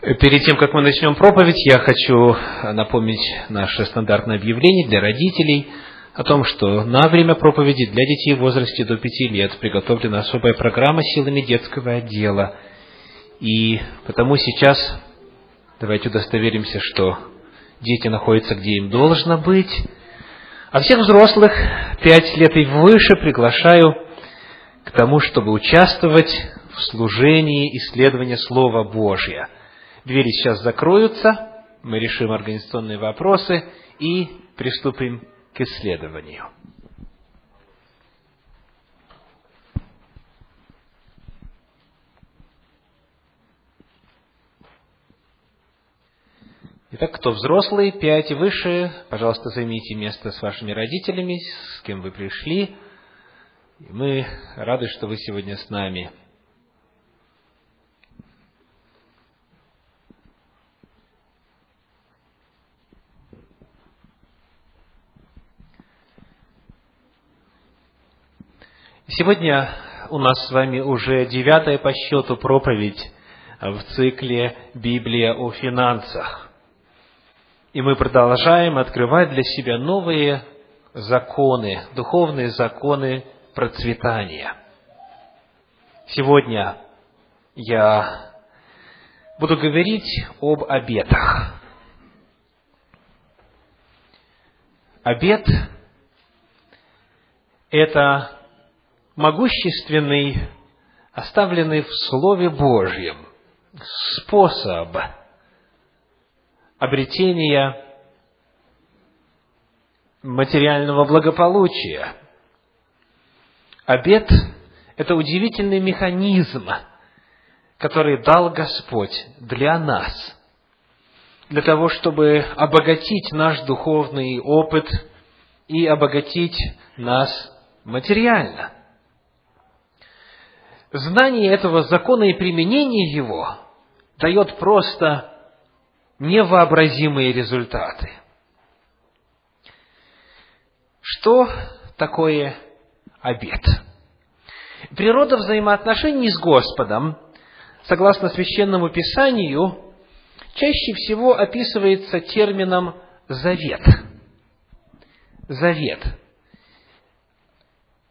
Перед тем, как мы начнем проповедь, я хочу напомнить наше стандартное объявление для родителей о том, что на время проповеди для детей в возрасте до пяти лет приготовлена особая программа силами детского отдела. И потому сейчас давайте удостоверимся, что дети находятся, где им должно быть. А всех взрослых, пять лет и выше, приглашаю к тому, чтобы участвовать в служении исследования Слова Божьего – Двери сейчас закроются, мы решим организационные вопросы и приступим к исследованию. Итак, кто взрослый, пять и выше, пожалуйста, займите место с вашими родителями, с кем вы пришли. Мы рады, что вы сегодня с нами. Сегодня у нас с вами уже девятая по счету проповедь в цикле «Библия о финансах». И мы продолжаем открывать для себя новые законы, духовные законы процветания. Сегодня я буду говорить об обетах. Обет – это могущественный, оставленный в Слове Божьем способ обретения материального благополучия. Обет – это удивительный механизм, который дал Господь для нас, для того, чтобы обогатить наш духовный опыт и обогатить нас материально – знание этого закона и применение его дает просто невообразимые результаты. Что такое обет? Природа взаимоотношений с Господом, согласно священному писанию, чаще всего описывается термином завет. Завет.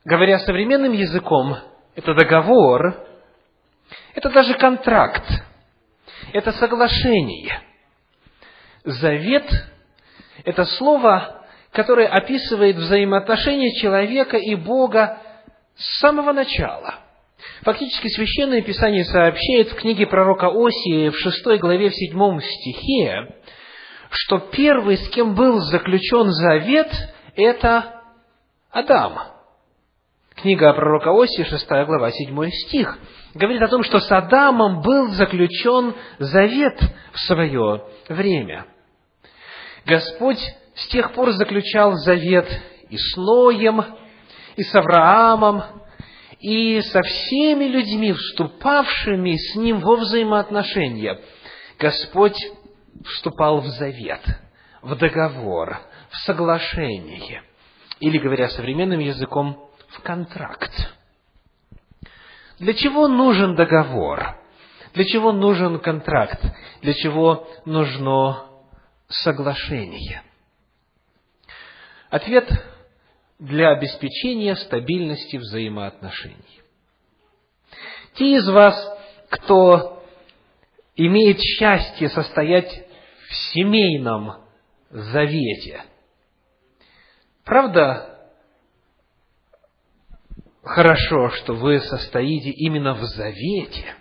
Говоря современным языком, это договор, это даже контракт, это соглашение. Завет – это слово, которое описывает взаимоотношения человека и Бога с самого начала. Фактически Священное Писание сообщает в книге пророка Осии в 6 главе в 7 стихе, что первый, с кем был заключен завет, это Адам – Книга пророка Оси, 6 глава, 7 стих, говорит о том, что с Адамом был заключен завет в свое время. Господь с тех пор заключал завет и с Ноем, и с Авраамом, и со всеми людьми, вступавшими с Ним во взаимоотношения. Господь вступал в завет, в договор, в соглашение. Или, говоря современным языком, в контракт. Для чего нужен договор? Для чего нужен контракт? Для чего нужно соглашение? Ответ – для обеспечения стабильности взаимоотношений. Те из вас, кто имеет счастье состоять в семейном завете, правда, хорошо, что вы состоите именно в завете,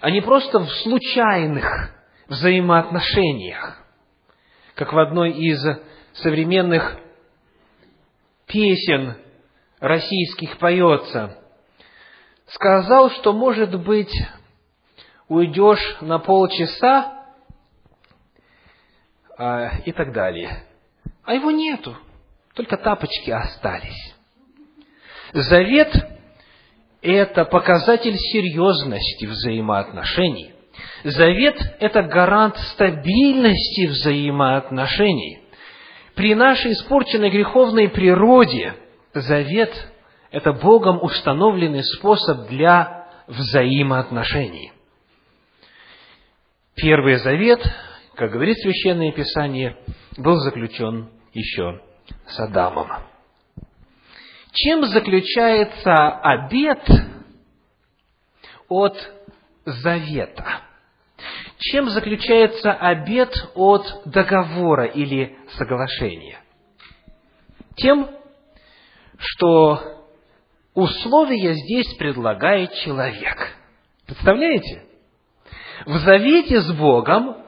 а не просто в случайных взаимоотношениях, как в одной из современных песен российских поется. Сказал, что, может быть, уйдешь на полчаса а, и так далее. А его нету, только тапочки остались. Завет – это показатель серьезности взаимоотношений. Завет – это гарант стабильности взаимоотношений. При нашей испорченной греховной природе завет – это Богом установленный способ для взаимоотношений. Первый завет, как говорит Священное Писание, был заключен еще с Адамом. Чем заключается обет от завета? Чем заключается обет от договора или соглашения? Тем, что условия здесь предлагает человек. Представляете? В завете с Богом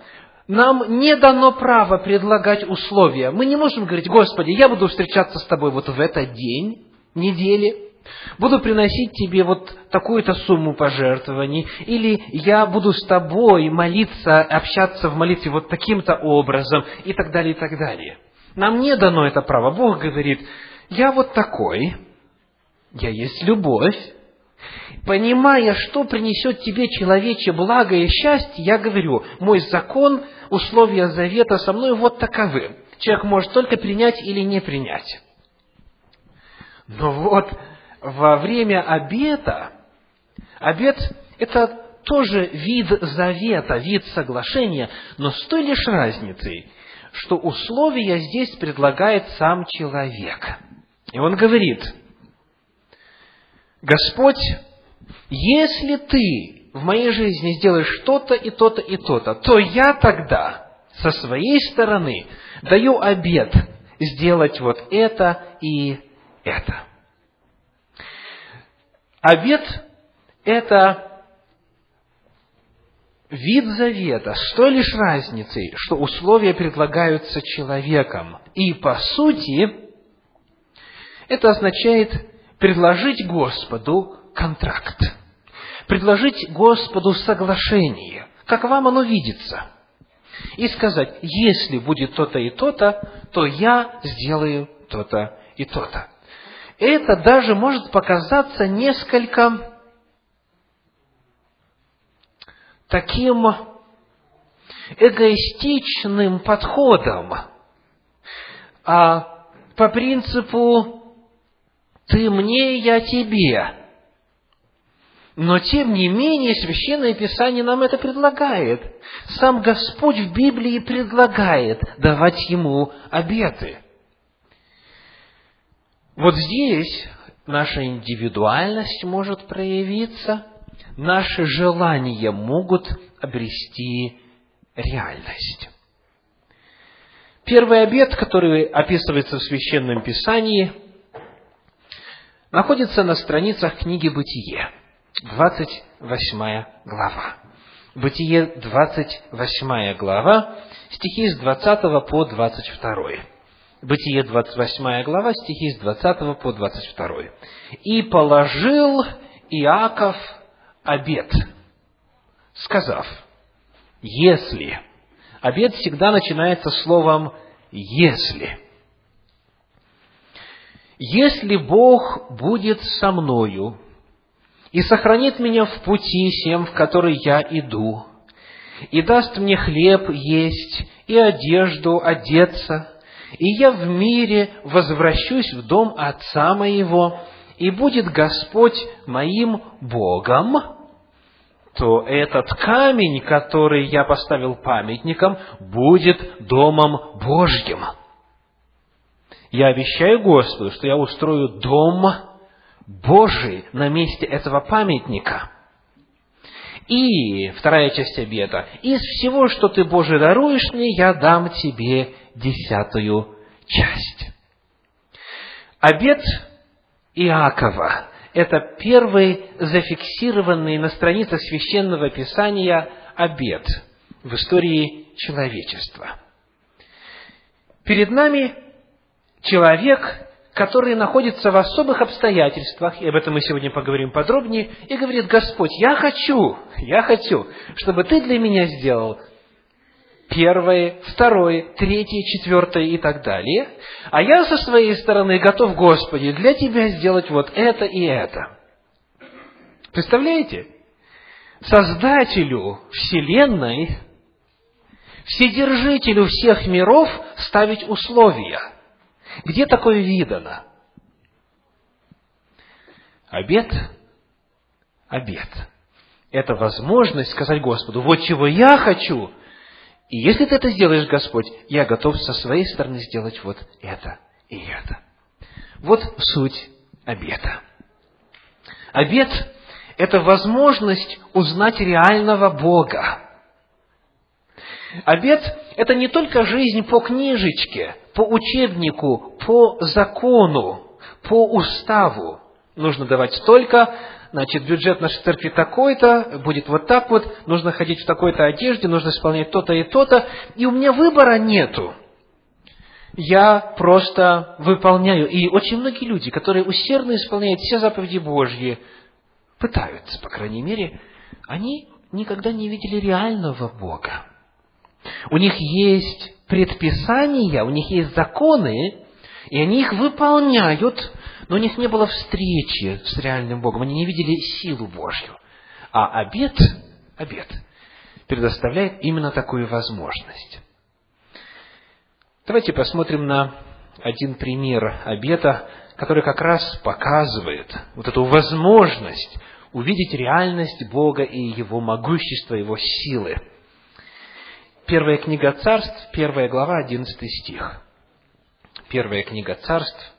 нам не дано право предлагать условия. Мы не можем говорить, Господи, я буду встречаться с Тобой вот в этот день, недели, буду приносить тебе вот такую-то сумму пожертвований, или я буду с тобой молиться, общаться в молитве вот таким-то образом, и так далее, и так далее. Нам не дано это право. Бог говорит, я вот такой, я есть любовь, понимая, что принесет тебе человече благо и счастье, я говорю, мой закон, условия завета со мной вот таковы. Человек может только принять или не принять. Но вот во время обета, обет – это тоже вид завета, вид соглашения, но с той лишь разницей, что условия здесь предлагает сам человек. И он говорит, Господь, если ты в моей жизни сделаешь что-то и то-то и то-то, то я тогда со своей стороны даю обет сделать вот это и это. Обет – это вид завета с той лишь разницей, что условия предлагаются человеком. И по сути, это означает предложить Господу контракт, предложить Господу соглашение, как вам оно видится, и сказать, если будет то-то и то-то, то я сделаю то-то и то-то это даже может показаться несколько таким эгоистичным подходом, а по принципу «ты мне, я тебе». Но, тем не менее, Священное Писание нам это предлагает. Сам Господь в Библии предлагает давать Ему обеты. Вот здесь наша индивидуальность может проявиться, наши желания могут обрести реальность. Первый обет, который описывается в Священном Писании, находится на страницах книги «Бытие», 28 глава. Бытие, 28 глава, стихи с 20 по 22. Бытие 28 глава, стихи с 20 по 22. «И положил Иаков обед, сказав, если...» Обед всегда начинается словом «если». «Если Бог будет со мною и сохранит меня в пути всем, в который я иду, и даст мне хлеб есть и одежду одеться, и я в мире возвращусь в дом Отца моего, и будет Господь моим Богом, то этот камень, который я поставил памятником, будет домом Божьим. Я обещаю Господу, что я устрою дом Божий на месте этого памятника. И вторая часть обета. Из всего, что ты, Боже, даруешь мне, я дам тебе десятую часть. Обед Иакова – это первый зафиксированный на страницах Священного Писания обед в истории человечества. Перед нами человек, который находится в особых обстоятельствах, и об этом мы сегодня поговорим подробнее, и говорит, Господь, я хочу, я хочу, чтобы Ты для меня сделал первое, второе, третье, четвертое и так далее. А я со своей стороны готов, Господи, для Тебя сделать вот это и это. Представляете? Создателю Вселенной, Вседержителю всех миров ставить условия. Где такое видано? Обед? Обед. это возможность сказать Господу, вот чего я хочу, и если ты это сделаешь, Господь, я готов со своей стороны сделать вот это и это. Вот суть обета. Обет – это возможность узнать реального Бога. Обет – это не только жизнь по книжечке, по учебнику, по закону, по уставу. Нужно давать столько, значит, бюджет нашей церкви такой-то, будет вот так вот, нужно ходить в такой-то одежде, нужно исполнять то-то и то-то, и у меня выбора нету. Я просто выполняю. И очень многие люди, которые усердно исполняют все заповеди Божьи, пытаются, по крайней мере, они никогда не видели реального Бога. У них есть предписания, у них есть законы, и они их выполняют, но у них не было встречи с реальным Богом, они не видели силу Божью. А обед, обед предоставляет именно такую возможность. Давайте посмотрим на один пример обета, который как раз показывает вот эту возможность увидеть реальность Бога и Его могущество, Его силы. Первая книга царств, первая глава, одиннадцатый стих. Первая книга царств,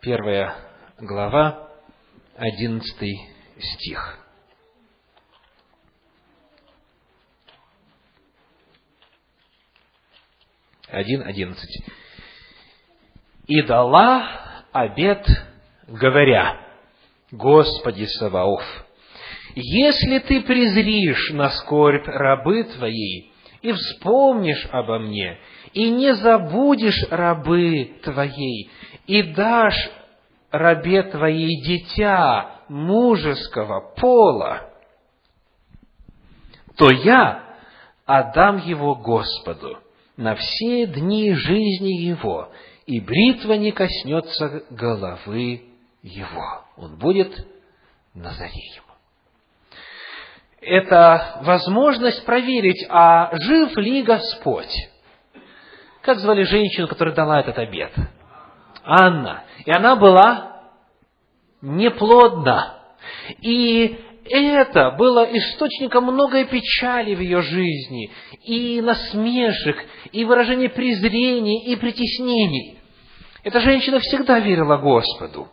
первая глава, одиннадцатый стих. Один, одиннадцать. «И дала обед, говоря, Господи Саваоф, если ты презришь на скорбь рабы твоей и вспомнишь обо мне, и не забудешь рабы твоей, и дашь рабе твоей дитя мужеского пола, то я отдам его Господу на все дни жизни его, и бритва не коснется головы его. Он будет Назареем. Это возможность проверить, а жив ли Господь. Как звали женщину, которая дала этот обед? Анна. И она была неплодна. И это было источником многой печали в ее жизни, и насмешек, и выражения презрения, и притеснений. Эта женщина всегда верила Господу,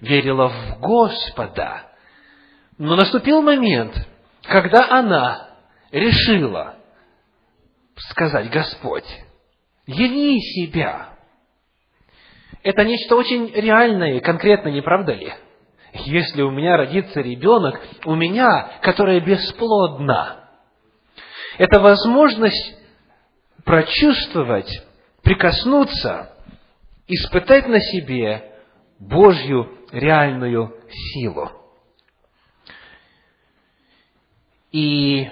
верила в Господа. Но наступил момент, когда она решила сказать, Господь, яви себя. Это нечто очень реальное и конкретное, не правда ли? Если у меня родится ребенок, у меня, которая бесплодна, это возможность прочувствовать, прикоснуться, испытать на себе Божью реальную силу. И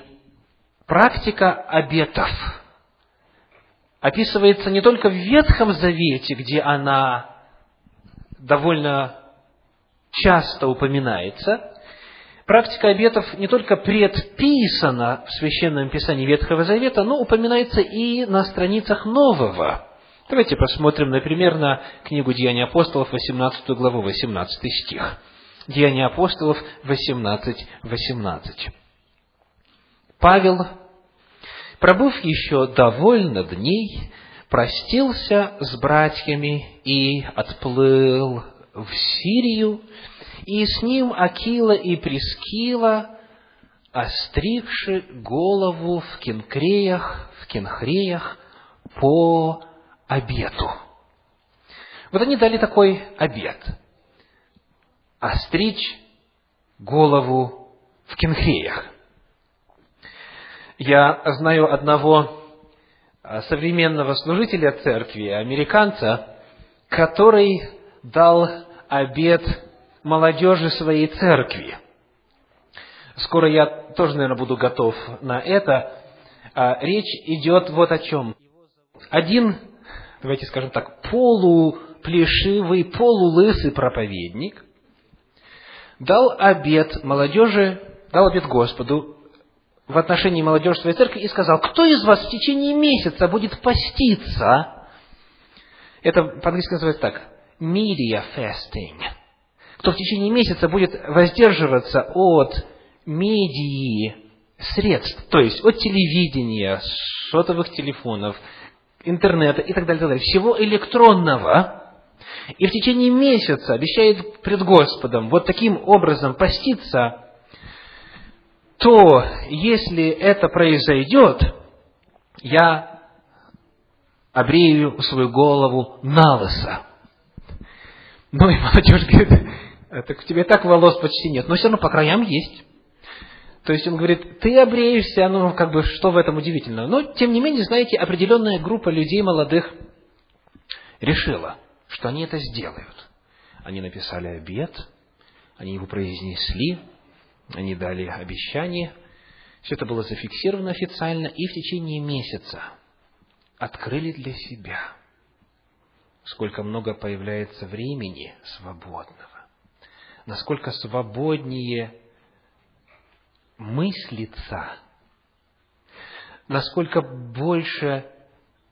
практика обетов описывается не только в Ветхом Завете, где она довольно часто упоминается. Практика обетов не только предписана в Священном Писании Ветхого Завета, но упоминается и на страницах Нового. Давайте посмотрим, например, на книгу Деяний апостолов, 18 главу, 18 стих. Деяния апостолов 18, 18. Павел, пробыв еще довольно дней, простился с братьями и отплыл в Сирию, и с ним Акила и Прескила, остригши голову в кенкреях, в кенхреях по обету. Вот они дали такой обет. Остричь голову в кенхреях. Я знаю одного а, современного служителя церкви, американца, который дал обед молодежи своей церкви. Скоро я тоже, наверное, буду готов на это. А, речь идет вот о чем. Один, давайте скажем так, полуплешивый, полулысый проповедник дал обед молодежи, дал обед Господу в отношении молодежи своей церкви и сказал, кто из вас в течение месяца будет поститься? Это по-английски называется так media fasting, кто в течение месяца будет воздерживаться от медии средств, то есть от телевидения, сотовых телефонов, интернета и так далее, так далее, всего электронного, и в течение месяца обещает пред Господом вот таким образом поститься, то если это произойдет, я обрею свою голову на лысо. Ну и молодежь говорит, так у тебя так волос почти нет, но все равно по краям есть. То есть он говорит, ты обреешься, ну как бы что в этом удивительного. Но тем не менее, знаете, определенная группа людей молодых решила, что они это сделают. Они написали обед, они его произнесли, они дали обещание. Все это было зафиксировано официально и в течение месяца открыли для себя, сколько много появляется времени свободного, насколько свободнее мыслится, насколько больше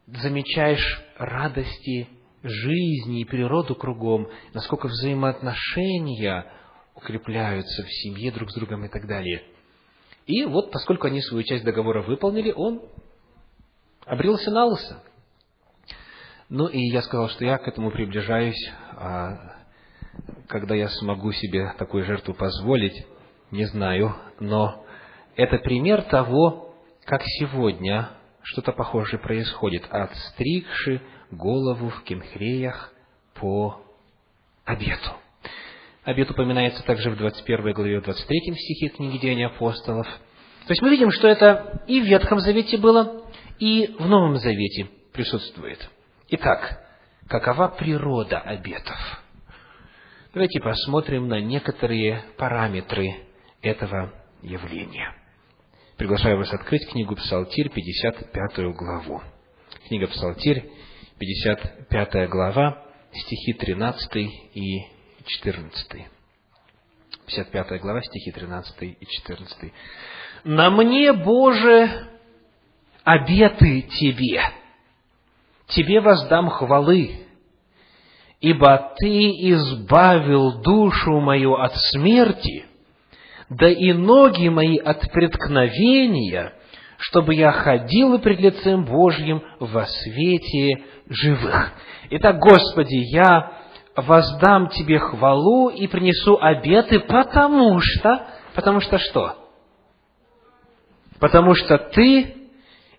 замечаешь радости жизни и природу кругом, насколько взаимоотношения укрепляются в семье друг с другом и так далее. И вот, поскольку они свою часть договора выполнили, он обрелся на лысо. Ну и я сказал, что я к этому приближаюсь, а когда я смогу себе такую жертву позволить, не знаю, но это пример того, как сегодня что-то похожее происходит. Отстригши голову в кенхреях по обету. Обет упоминается также в 21 главе, в 23 стихе книги Деяний апостолов. То есть мы видим, что это и в Ветхом Завете было, и в Новом Завете присутствует. Итак, какова природа обетов? Давайте посмотрим на некоторые параметры этого явления. Приглашаю вас открыть книгу Псалтирь, 55 главу. Книга Псалтирь, 55 глава, стихи 13 и 14. 55 глава, стихи 13 и 14. «На мне, Боже, обеты Тебе, Тебе воздам хвалы, ибо Ты избавил душу мою от смерти, да и ноги мои от преткновения, чтобы я ходил пред лицем Божьим во свете живых. Итак, Господи, я воздам Тебе хвалу и принесу обеты, потому что, потому что что? Потому что Ты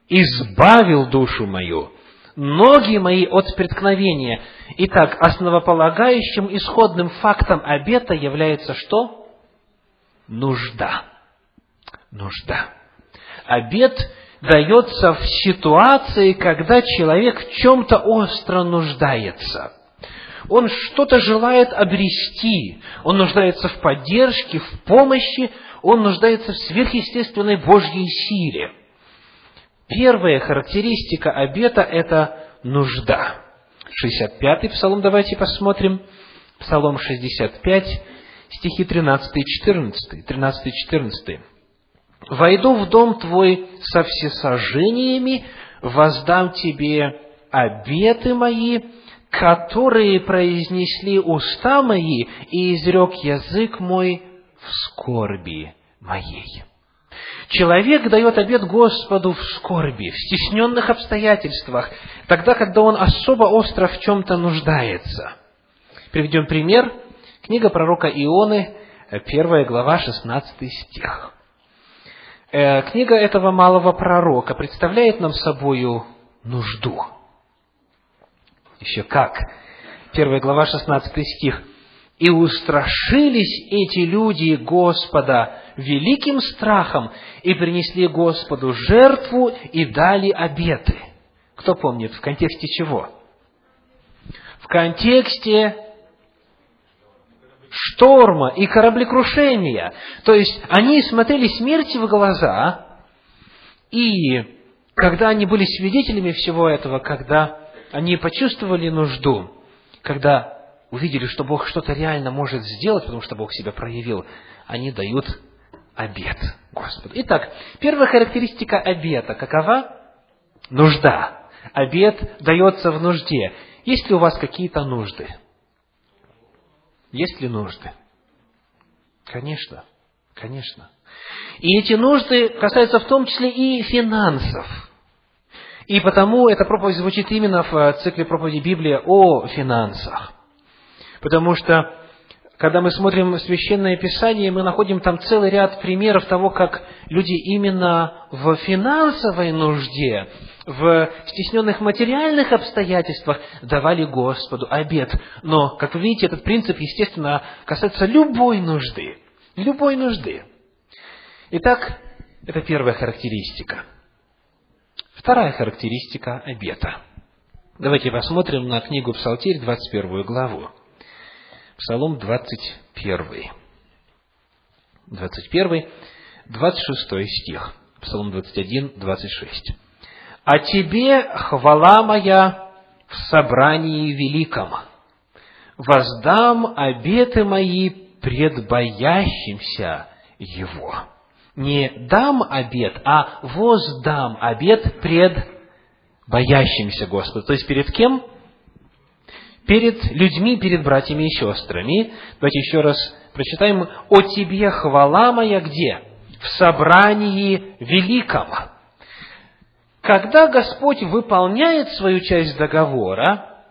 избавил душу мою, ноги мои от преткновения. Итак, основополагающим исходным фактом обета является что? Нужда. Нужда. Обет дается в ситуации, когда человек в чем-то остро нуждается. Он что-то желает обрести, он нуждается в поддержке, в помощи, он нуждается в сверхъестественной Божьей силе. Первая характеристика обета – это нужда. 65-й псалом давайте посмотрим. Псалом 65, стихи 13 и 14. 13 и 14. «Войду в дом твой со всесожжениями, воздам тебе обеты мои, которые произнесли уста мои, и изрек язык мой в скорби моей». Человек дает обед Господу в скорби, в стесненных обстоятельствах, тогда, когда он особо остро в чем-то нуждается. Приведем пример. Книга пророка Ионы, первая глава, 16 стих. Э, книга этого малого пророка представляет нам собою нужду. Еще как. Первая глава, 16 стих. «И устрашились эти люди Господа великим страхом, и принесли Господу жертву, и дали обеты». Кто помнит, в контексте чего? В контексте шторма и кораблекрушения. То есть, они смотрели смерти в глаза, и когда они были свидетелями всего этого, когда они почувствовали нужду, когда увидели, что Бог что-то реально может сделать, потому что Бог себя проявил, они дают обед Господу. Итак, первая характеристика обета какова? Нужда. Обед дается в нужде. Есть ли у вас какие-то нужды? Есть ли нужды? Конечно, конечно. И эти нужды касаются в том числе и финансов. И потому эта проповедь звучит именно в цикле проповеди Библии о финансах. Потому что когда мы смотрим Священное Писание, мы находим там целый ряд примеров того, как люди именно в финансовой нужде, в стесненных материальных обстоятельствах давали Господу обед. Но, как вы видите, этот принцип, естественно, касается любой нужды. Любой нужды. Итак, это первая характеристика. Вторая характеристика обета. Давайте посмотрим на книгу Псалтирь, 21 главу. Псалом 21. 21, 26 стих. Псалом 21, 26. «А тебе хвала моя в собрании великом, воздам обеты мои пред боящимся его». Не дам обет, а воздам обет пред боящимся Господа. То есть перед кем? перед людьми, перед братьями и сестрами. Давайте еще раз прочитаем. «О тебе хвала моя где? В собрании великом». Когда Господь выполняет свою часть договора,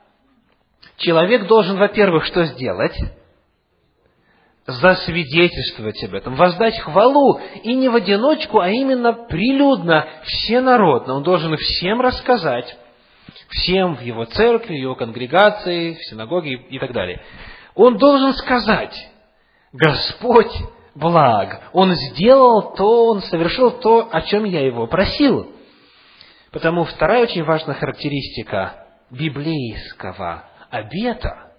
человек должен, во-первых, что сделать? Засвидетельствовать об этом, воздать хвалу, и не в одиночку, а именно прилюдно, всенародно. Он должен всем рассказать, всем в его церкви, в его конгрегации, в синагоге и так далее. Он должен сказать, Господь благ, Он сделал то, Он совершил то, о чем я Его просил. Потому вторая очень важная характеристика библейского обета –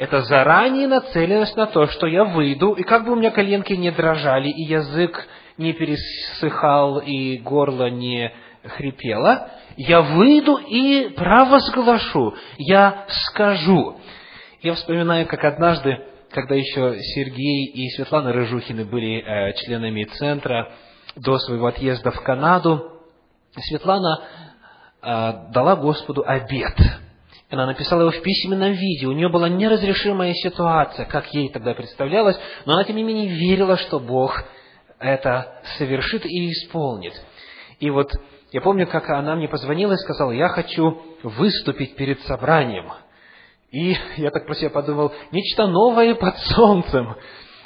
это заранее нацеленность на то, что я выйду, и как бы у меня коленки не дрожали, и язык не пересыхал, и горло не хрипело, я выйду и провозглашу, я скажу. Я вспоминаю, как однажды, когда еще Сергей и Светлана Рыжухины были э, членами центра до своего отъезда в Канаду, Светлана э, дала Господу обед. Она написала его в письменном виде. У нее была неразрешимая ситуация, как ей тогда представлялось, но она, тем не менее, верила, что Бог это совершит и исполнит. И вот я помню, как она мне позвонила и сказала, я хочу выступить перед собранием. И я так про себя подумал, нечто новое под солнцем.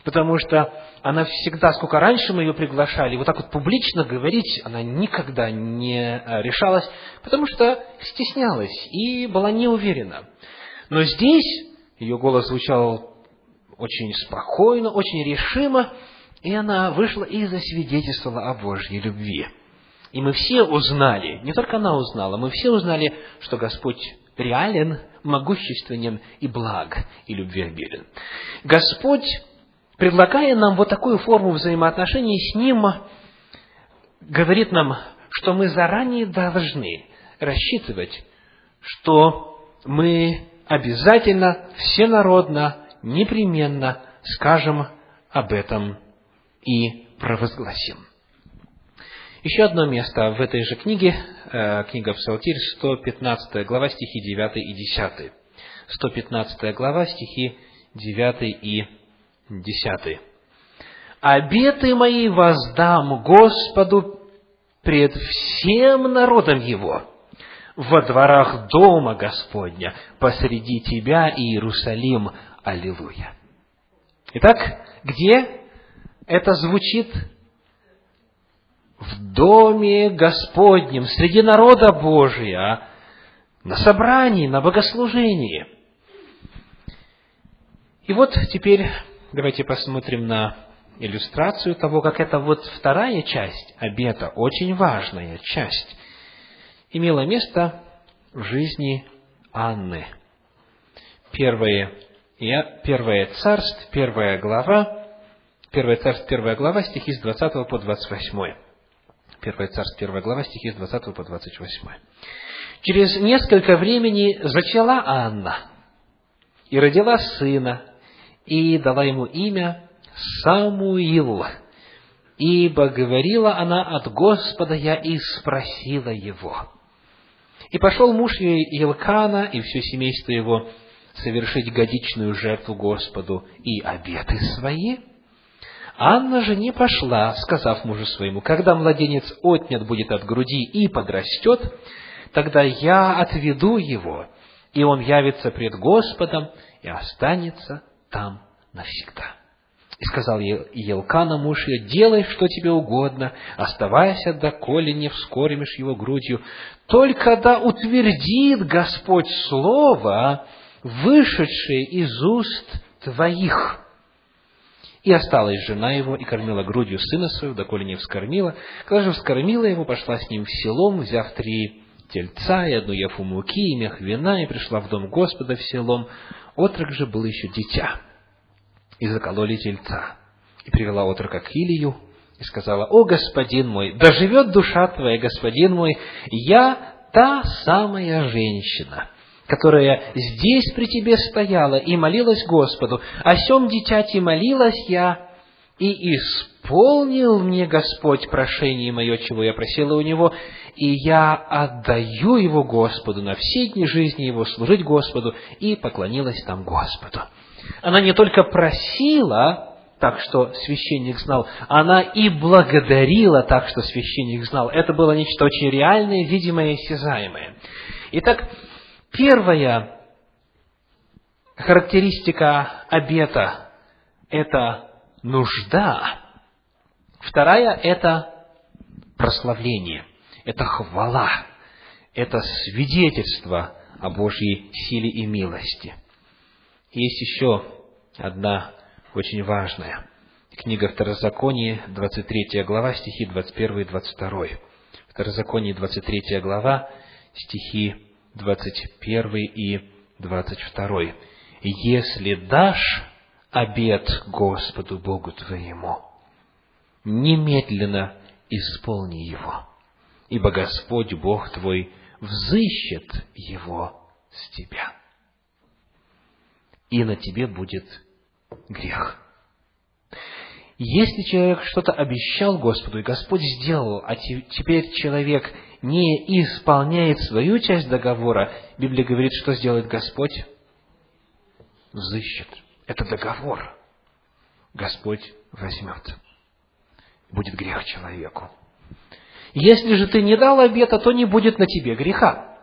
Потому что она всегда, сколько раньше мы ее приглашали, вот так вот публично говорить она никогда не э, решалась, потому что стеснялась и была не уверена. Но здесь ее голос звучал очень спокойно, очень решимо, и она вышла и засвидетельствовала о Божьей любви. И мы все узнали, не только она узнала, мы все узнали, что Господь реален, могущественен и благ, и любвеобилен. Господь, предлагая нам вот такую форму взаимоотношений с Ним, говорит нам, что мы заранее должны рассчитывать, что мы обязательно, всенародно, непременно скажем об этом и провозгласим. Еще одно место в этой же книге, э, книга Псалтирь, 115 глава, стихи 9 и 10. 115 глава, стихи 9 и 10. «Обеты мои воздам Господу пред всем народом Его, во дворах Дома Господня, посреди Тебя, Иерусалим. Аллилуйя». Итак, где это звучит в доме Господнем, среди народа Божия, на собрании, на богослужении. И вот теперь давайте посмотрим на иллюстрацию того, как эта вот вторая часть обета, очень важная часть, имела место в жизни Анны. Первое, первое царство, первая глава, первое царство, первая глава, стихи с 20 по 28. 1 Царств, 1 глава, стихи с 20 по 28. Через несколько времени зачала Анна и родила сына, и дала ему имя Самуил. Ибо говорила она от Господа я и спросила его. И пошел муж ее Елкана и все семейство его совершить годичную жертву Господу и обеты свои – Анна же не пошла, сказав мужу своему, когда младенец отнят будет от груди и подрастет, тогда я отведу его, и он явится пред Господом и останется там навсегда. И сказал Елкана муж ее, делай, что тебе угодно, оставайся, доколе не вскоримешь его грудью, только да утвердит Господь слово, вышедшее из уст твоих. И осталась жена его, и кормила грудью сына своего, доколе не вскормила. Когда же вскормила его, пошла с ним в селом, взяв три тельца и одну яфу муки, и мех вина, и пришла в дом Господа в селом. Отрок же был еще дитя. И закололи тельца. И привела отрока к Илию, и сказала, «О, господин мой, да живет душа твоя, господин мой, я та самая женщина, которая здесь при тебе стояла и молилась Господу, о сем дитяти молилась я, и исполнил мне Господь прошение мое, чего я просила у Него, и я отдаю его Господу на все дни жизни его служить Господу, и поклонилась там Господу. Она не только просила, так что священник знал, она и благодарила так, что священник знал. Это было нечто очень реальное, видимое и осязаемое. Итак, Первая характеристика обета – это нужда. Вторая – это прославление, это хвала, это свидетельство о Божьей силе и милости. Есть еще одна очень важная. Книга Второзаконие, 23 глава, стихи 21 и 22. Второзаконие, 23 глава, стихи 21 и 22. «Если дашь обет Господу Богу твоему, немедленно исполни его, ибо Господь Бог твой взыщет его с тебя, и на тебе будет грех». Если человек что-то обещал Господу, и Господь сделал, а теперь человек не исполняет свою часть договора, Библия говорит, что сделает Господь? Взыщет. Это договор. Господь возьмет. Будет грех человеку. Если же ты не дал обета, то не будет на тебе греха.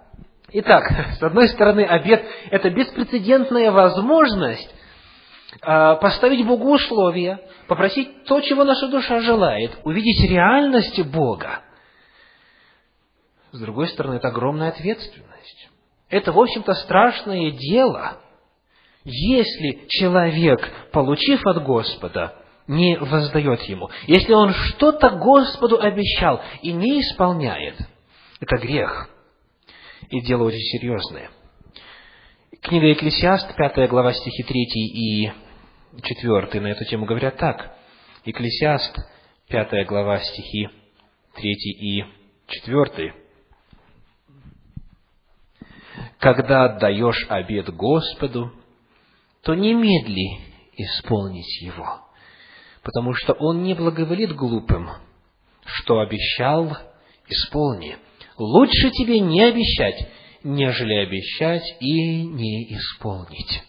Итак, с одной стороны, обет – это беспрецедентная возможность а, поставить Богу условия, попросить то, чего наша душа желает, увидеть реальность Бога. С другой стороны, это огромная ответственность. Это, в общем-то, страшное дело, если человек, получив от Господа, не воздает Ему. Если он что-то Господу обещал и не исполняет, это грех. И дело очень серьезное. Книга Екклесиаст, 5 глава, стихи 3 и 4 на эту тему говорят так. Екклесиаст, 5 глава, стихи 3 и 4 когда отдаешь обед Господу, то немедли исполнить его, потому что Он не благоволит глупым, что обещал, исполни. Лучше тебе не обещать, нежели обещать и не исполнить.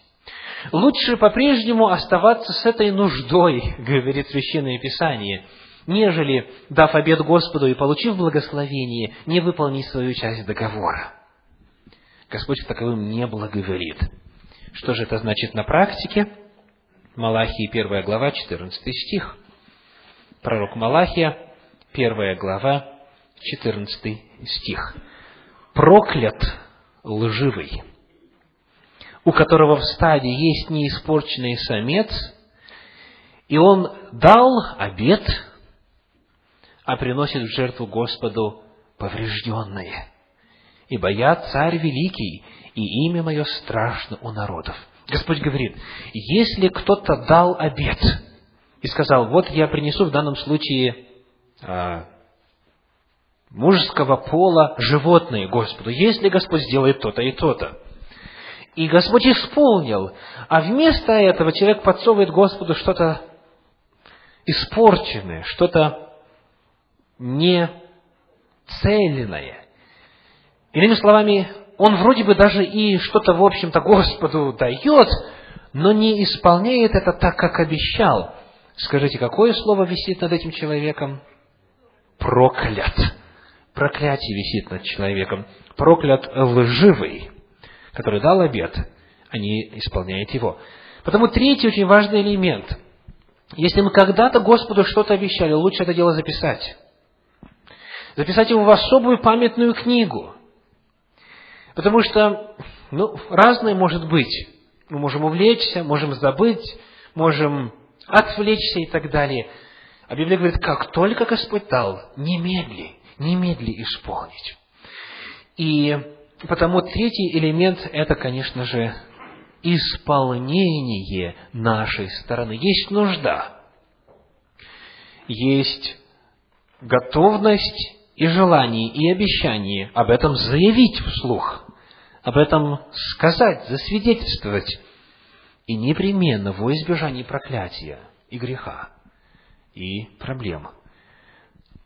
Лучше по-прежнему оставаться с этой нуждой, говорит Священное Писание, нежели, дав обед Господу и получив благословение, не выполнить свою часть договора. Господь таковым не благоволит. Что же это значит на практике? Малахии, первая глава, 14 стих. Пророк Малахия, первая глава, 14 стих. «Проклят лживый, у которого в стаде есть неиспорченный самец, и он дал обед, а приносит в жертву Господу поврежденное ибо я царь великий, и имя мое страшно у народов. Господь говорит, если кто-то дал обет и сказал, вот я принесу в данном случае а, мужского пола животное Господу, если Господь сделает то-то и то-то. И Господь исполнил, а вместо этого человек подсовывает Господу что-то испорченное, что-то нецельное. Иными словами, он вроде бы даже и что-то, в общем-то, Господу дает, но не исполняет это так, как обещал. Скажите, какое слово висит над этим человеком? Проклят. Проклятие висит над человеком. Проклят лживый, который дал обет, а не исполняет его. Потому третий очень важный элемент. Если мы когда-то Господу что-то обещали, лучше это дело записать. Записать его в особую памятную книгу. Потому что, ну, разное может быть. Мы можем увлечься, можем забыть, можем отвлечься и так далее. А Библия говорит, как только Господь дал, немедли, немедли исполнить. И потому третий элемент – это, конечно же, исполнение нашей стороны. Есть нужда, есть готовность и желание, и обещание об этом заявить вслух, об этом сказать, засвидетельствовать, и непременно во избежание проклятия и греха, и проблем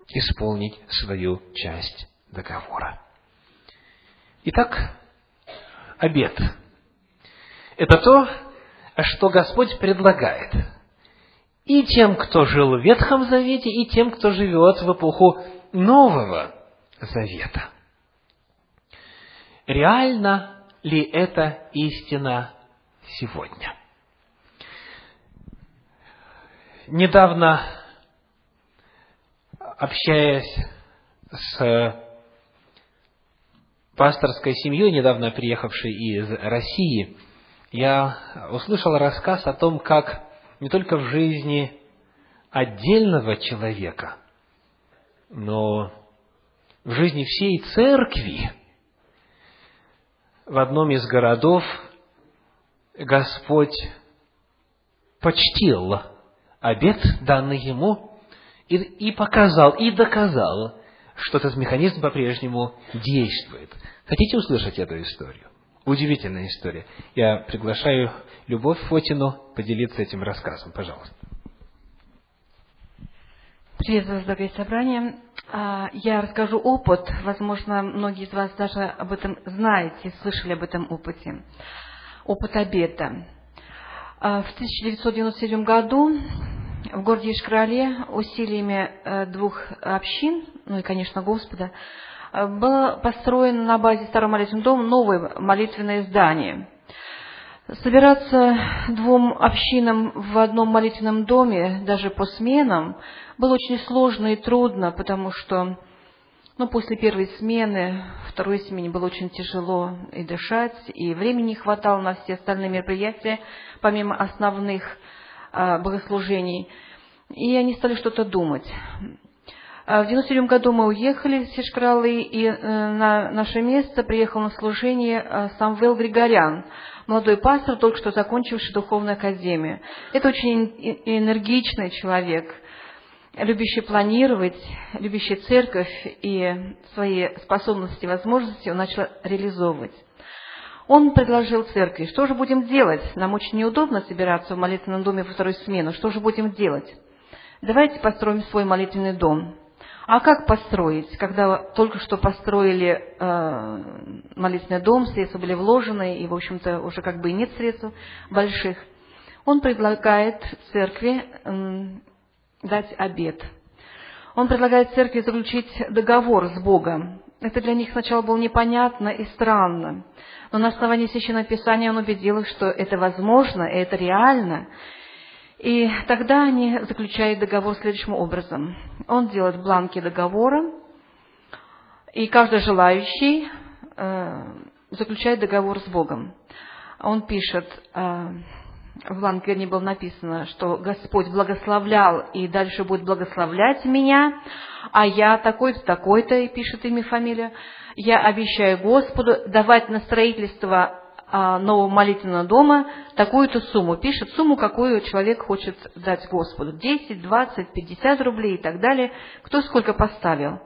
исполнить свою часть договора. Итак, обед – это то, что Господь предлагает и тем, кто жил в Ветхом Завете, и тем, кто живет в эпоху Нового Завета. Реально ли это истина сегодня? Недавно, общаясь с пасторской семьей, недавно приехавшей из России, я услышал рассказ о том, как не только в жизни отдельного человека, но в жизни всей церкви в одном из городов Господь почтил обет, данный ему, и, и показал, и доказал, что этот механизм по-прежнему действует. Хотите услышать эту историю? Удивительная история. Я приглашаю Любовь Фотину поделиться этим рассказом. Пожалуйста. Приветствую вас, дорогие собрания. А, я расскажу опыт. Возможно, многие из вас даже об этом знаете, слышали об этом опыте. Опыт обета. А, в 1997 году в городе Ишкрале усилиями э, двух общин, ну и, конечно, Господа, э, было построено на базе Старого молитвенного дома новое молитвенное здание. Собираться двум общинам в одном молитвенном доме, даже по сменам, было очень сложно и трудно, потому что ну, после первой смены, второй смене было очень тяжело и дышать, и времени не хватало на все остальные мероприятия, помимо основных а, богослужений. И они стали что-то думать. А в 97 году мы уехали с Сишкралы, и э, на наше место приехал на служение э, Самвел Григорян, молодой пастор, только что закончивший духовную академию. Это очень энергичный человек, любящий планировать, любящий церковь, и свои способности и возможности он начал реализовывать. Он предложил церкви, что же будем делать? Нам очень неудобно собираться в молитвенном доме во вторую смену. Что же будем делать? Давайте построим свой молитвенный дом. А как построить, когда только что построили э, молитвенный дом, средства были вложены, и, в общем-то, уже как бы и нет средств больших? Он предлагает церкви дать обед. Он предлагает церкви заключить договор с Богом. Это для них сначала было непонятно и странно. Но на основании Священного Писания он убедил их, что это возможно, и это реально. И тогда они заключают договор следующим образом. Он делает бланки договора, и каждый желающий э, заключает договор с Богом. Он пишет, э, в бланке не было написано, что Господь благословлял и дальше будет благословлять меня, а я такой-то, такой-то, и пишет имя, фамилия, я обещаю Господу давать на строительство а, нового молитвенного дома такую-то сумму. Пишет сумму, какую человек хочет дать Господу. 10, 20, 50 рублей и так далее. Кто сколько поставил.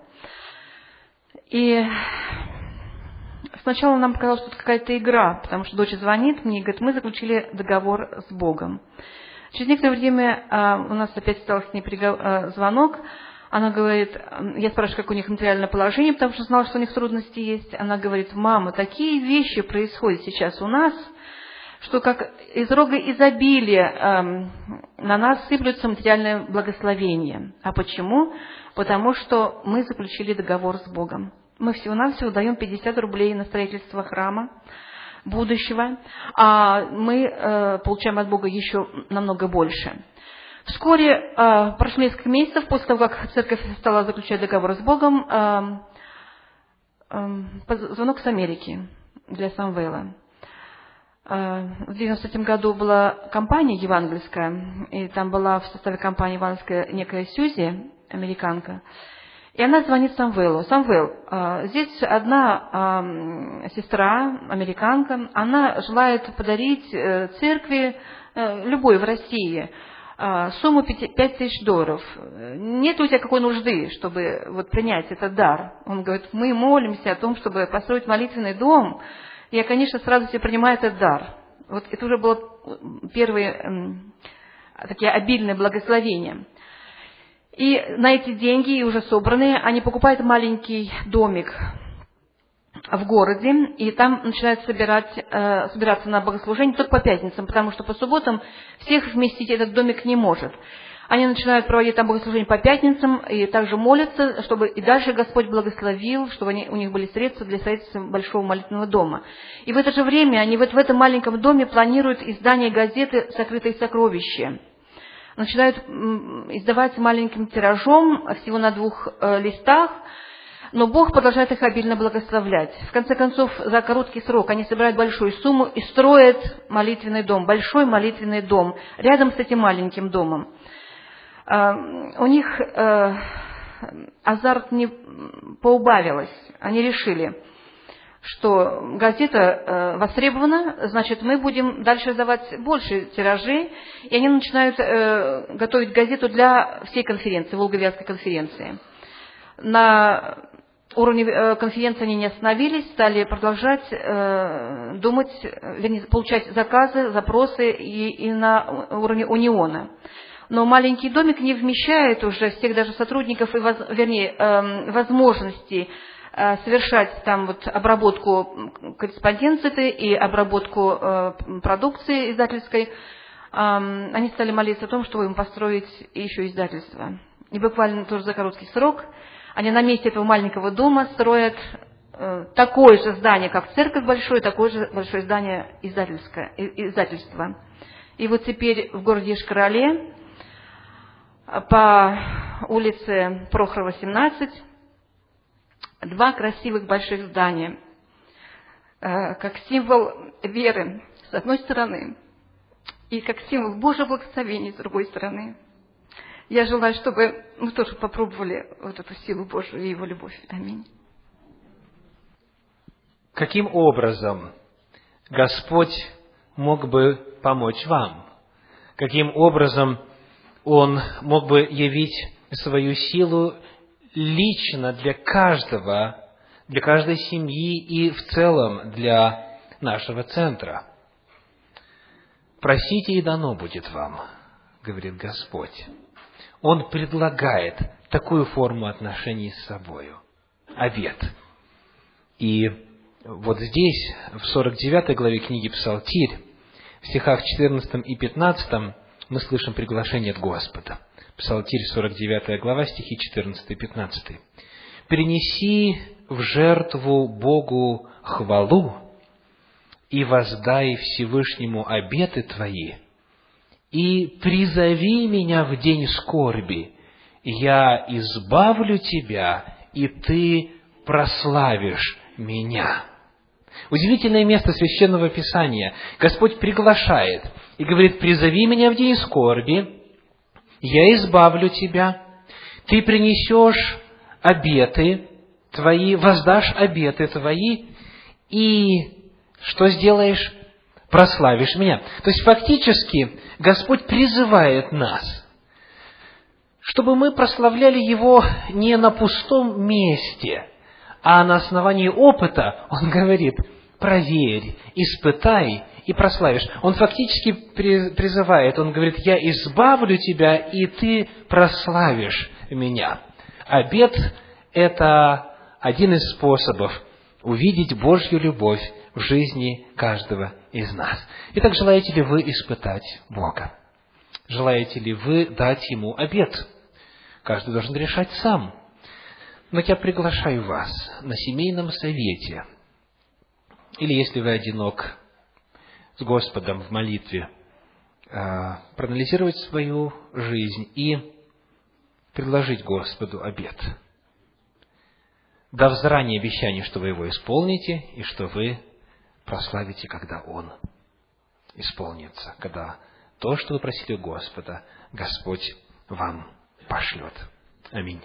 И сначала нам показалось, что это какая-то игра, потому что дочь звонит мне и говорит, мы заключили договор с Богом. Через некоторое время а, у нас опять стал с ней а, звонок, она говорит, я спрашиваю, как у них материальное положение, потому что знала, что у них трудности есть. Она говорит, мама, такие вещи происходят сейчас у нас, что как из рога изобилия эм, на нас сыплются материальное благословение. А почему? Потому что мы заключили договор с Богом. Мы всего-навсего даем 50 рублей на строительство храма будущего, а мы э, получаем от Бога еще намного больше. Вскоре, э, прошло несколько месяцев после того, как церковь стала заключать договор с Богом, э, э, звонок с Америки для Самвела. Э, в 93 году была компания евангельская, и там была в составе компании евангельская некая Сьюзи, американка, и она звонит Самвелу. Самвел, э, здесь одна сестра, американка, она желает подарить э, церкви, любой в России, сумму 5 тысяч долларов. Нет у тебя какой нужды, чтобы вот принять этот дар? Он говорит, мы молимся о том, чтобы построить молитвенный дом, я, конечно, сразу себе принимаю этот дар. Вот это уже было первые такие обильные благословения. И на эти деньги, уже собранные, они покупают маленький домик в городе, и там начинают собирать, э, собираться на богослужение только по пятницам, потому что по субботам всех вместить этот домик не может. Они начинают проводить там богослужение по пятницам и также молятся, чтобы и дальше Господь благословил, чтобы они, у них были средства для строительства большого молитвенного дома. И в это же время они вот в этом маленьком доме планируют издание газеты «Сокрытые сокровища». Начинают издавать маленьким тиражом, всего на двух э, листах, но Бог продолжает их обильно благословлять. В конце концов, за короткий срок они собирают большую сумму и строят молитвенный дом, большой молитвенный дом, рядом с этим маленьким домом. А, у них э, азарт не поубавилось. Они решили, что газета э, востребована, значит, мы будем дальше давать больше тиражей, и они начинают э, готовить газету для всей конференции, Волговязской конференции. На уровне конференции они не остановились, стали продолжать думать, вернее, получать заказы, запросы и, и на уровне униона но маленький домик не вмещает уже всех даже сотрудников и, вернее, эм, возможностей э, совершать там вот обработку корреспонденции и обработку э, продукции издательской, они стали молиться о том, чтобы им построить еще издательство. И буквально тоже за короткий срок они на месте этого маленького дома строят э, такое же здание, как церковь большое, такое же большое здание издательское, издательства. И вот теперь в городе Ишкарале по улице Прохорова, 17, два красивых больших здания, э, как символ веры, с одной стороны, и как символ Божьего благословения, с другой стороны. Я желаю, чтобы мы тоже попробовали вот эту силу Божию и Его любовь. Аминь. Каким образом Господь мог бы помочь вам? Каким образом он мог бы явить свою силу лично для каждого, для каждой семьи и в целом для нашего центра. Просите, и дано будет вам, говорит Господь. Он предлагает такую форму отношений с собою. Обед. И вот здесь, в 49 главе книги Псалтирь, в стихах 14 и 15, мы слышим приглашение от Господа. Псалтирь, 49 глава, стихи 14 и 15. «Принеси в жертву Богу хвалу и воздай Всевышнему обеты твои, и призови меня в день скорби, я избавлю тебя, и ты прославишь меня». Удивительное место священного писания. Господь приглашает и говорит, призови меня в день скорби, я избавлю тебя, ты принесешь обеты твои, воздашь обеты твои, и что сделаешь? Прославишь меня. То есть, фактически, Господь призывает нас, чтобы мы прославляли Его не на пустом месте, а на основании опыта, Он говорит, проверь, испытай и прославишь. Он фактически призывает, он говорит, я избавлю тебя, и ты прославишь меня. Обед – это один из способов, увидеть Божью любовь в жизни каждого из нас. Итак, желаете ли вы испытать Бога? Желаете ли вы дать Ему обед? Каждый должен решать сам. Но я приглашаю вас на семейном совете, или если вы одинок с Господом в молитве, а, проанализировать свою жизнь и предложить Господу обед, дав заранее обещание, что вы его исполните, и что вы прославите, когда он исполнится, когда то, что вы просили Господа, Господь вам пошлет. Аминь.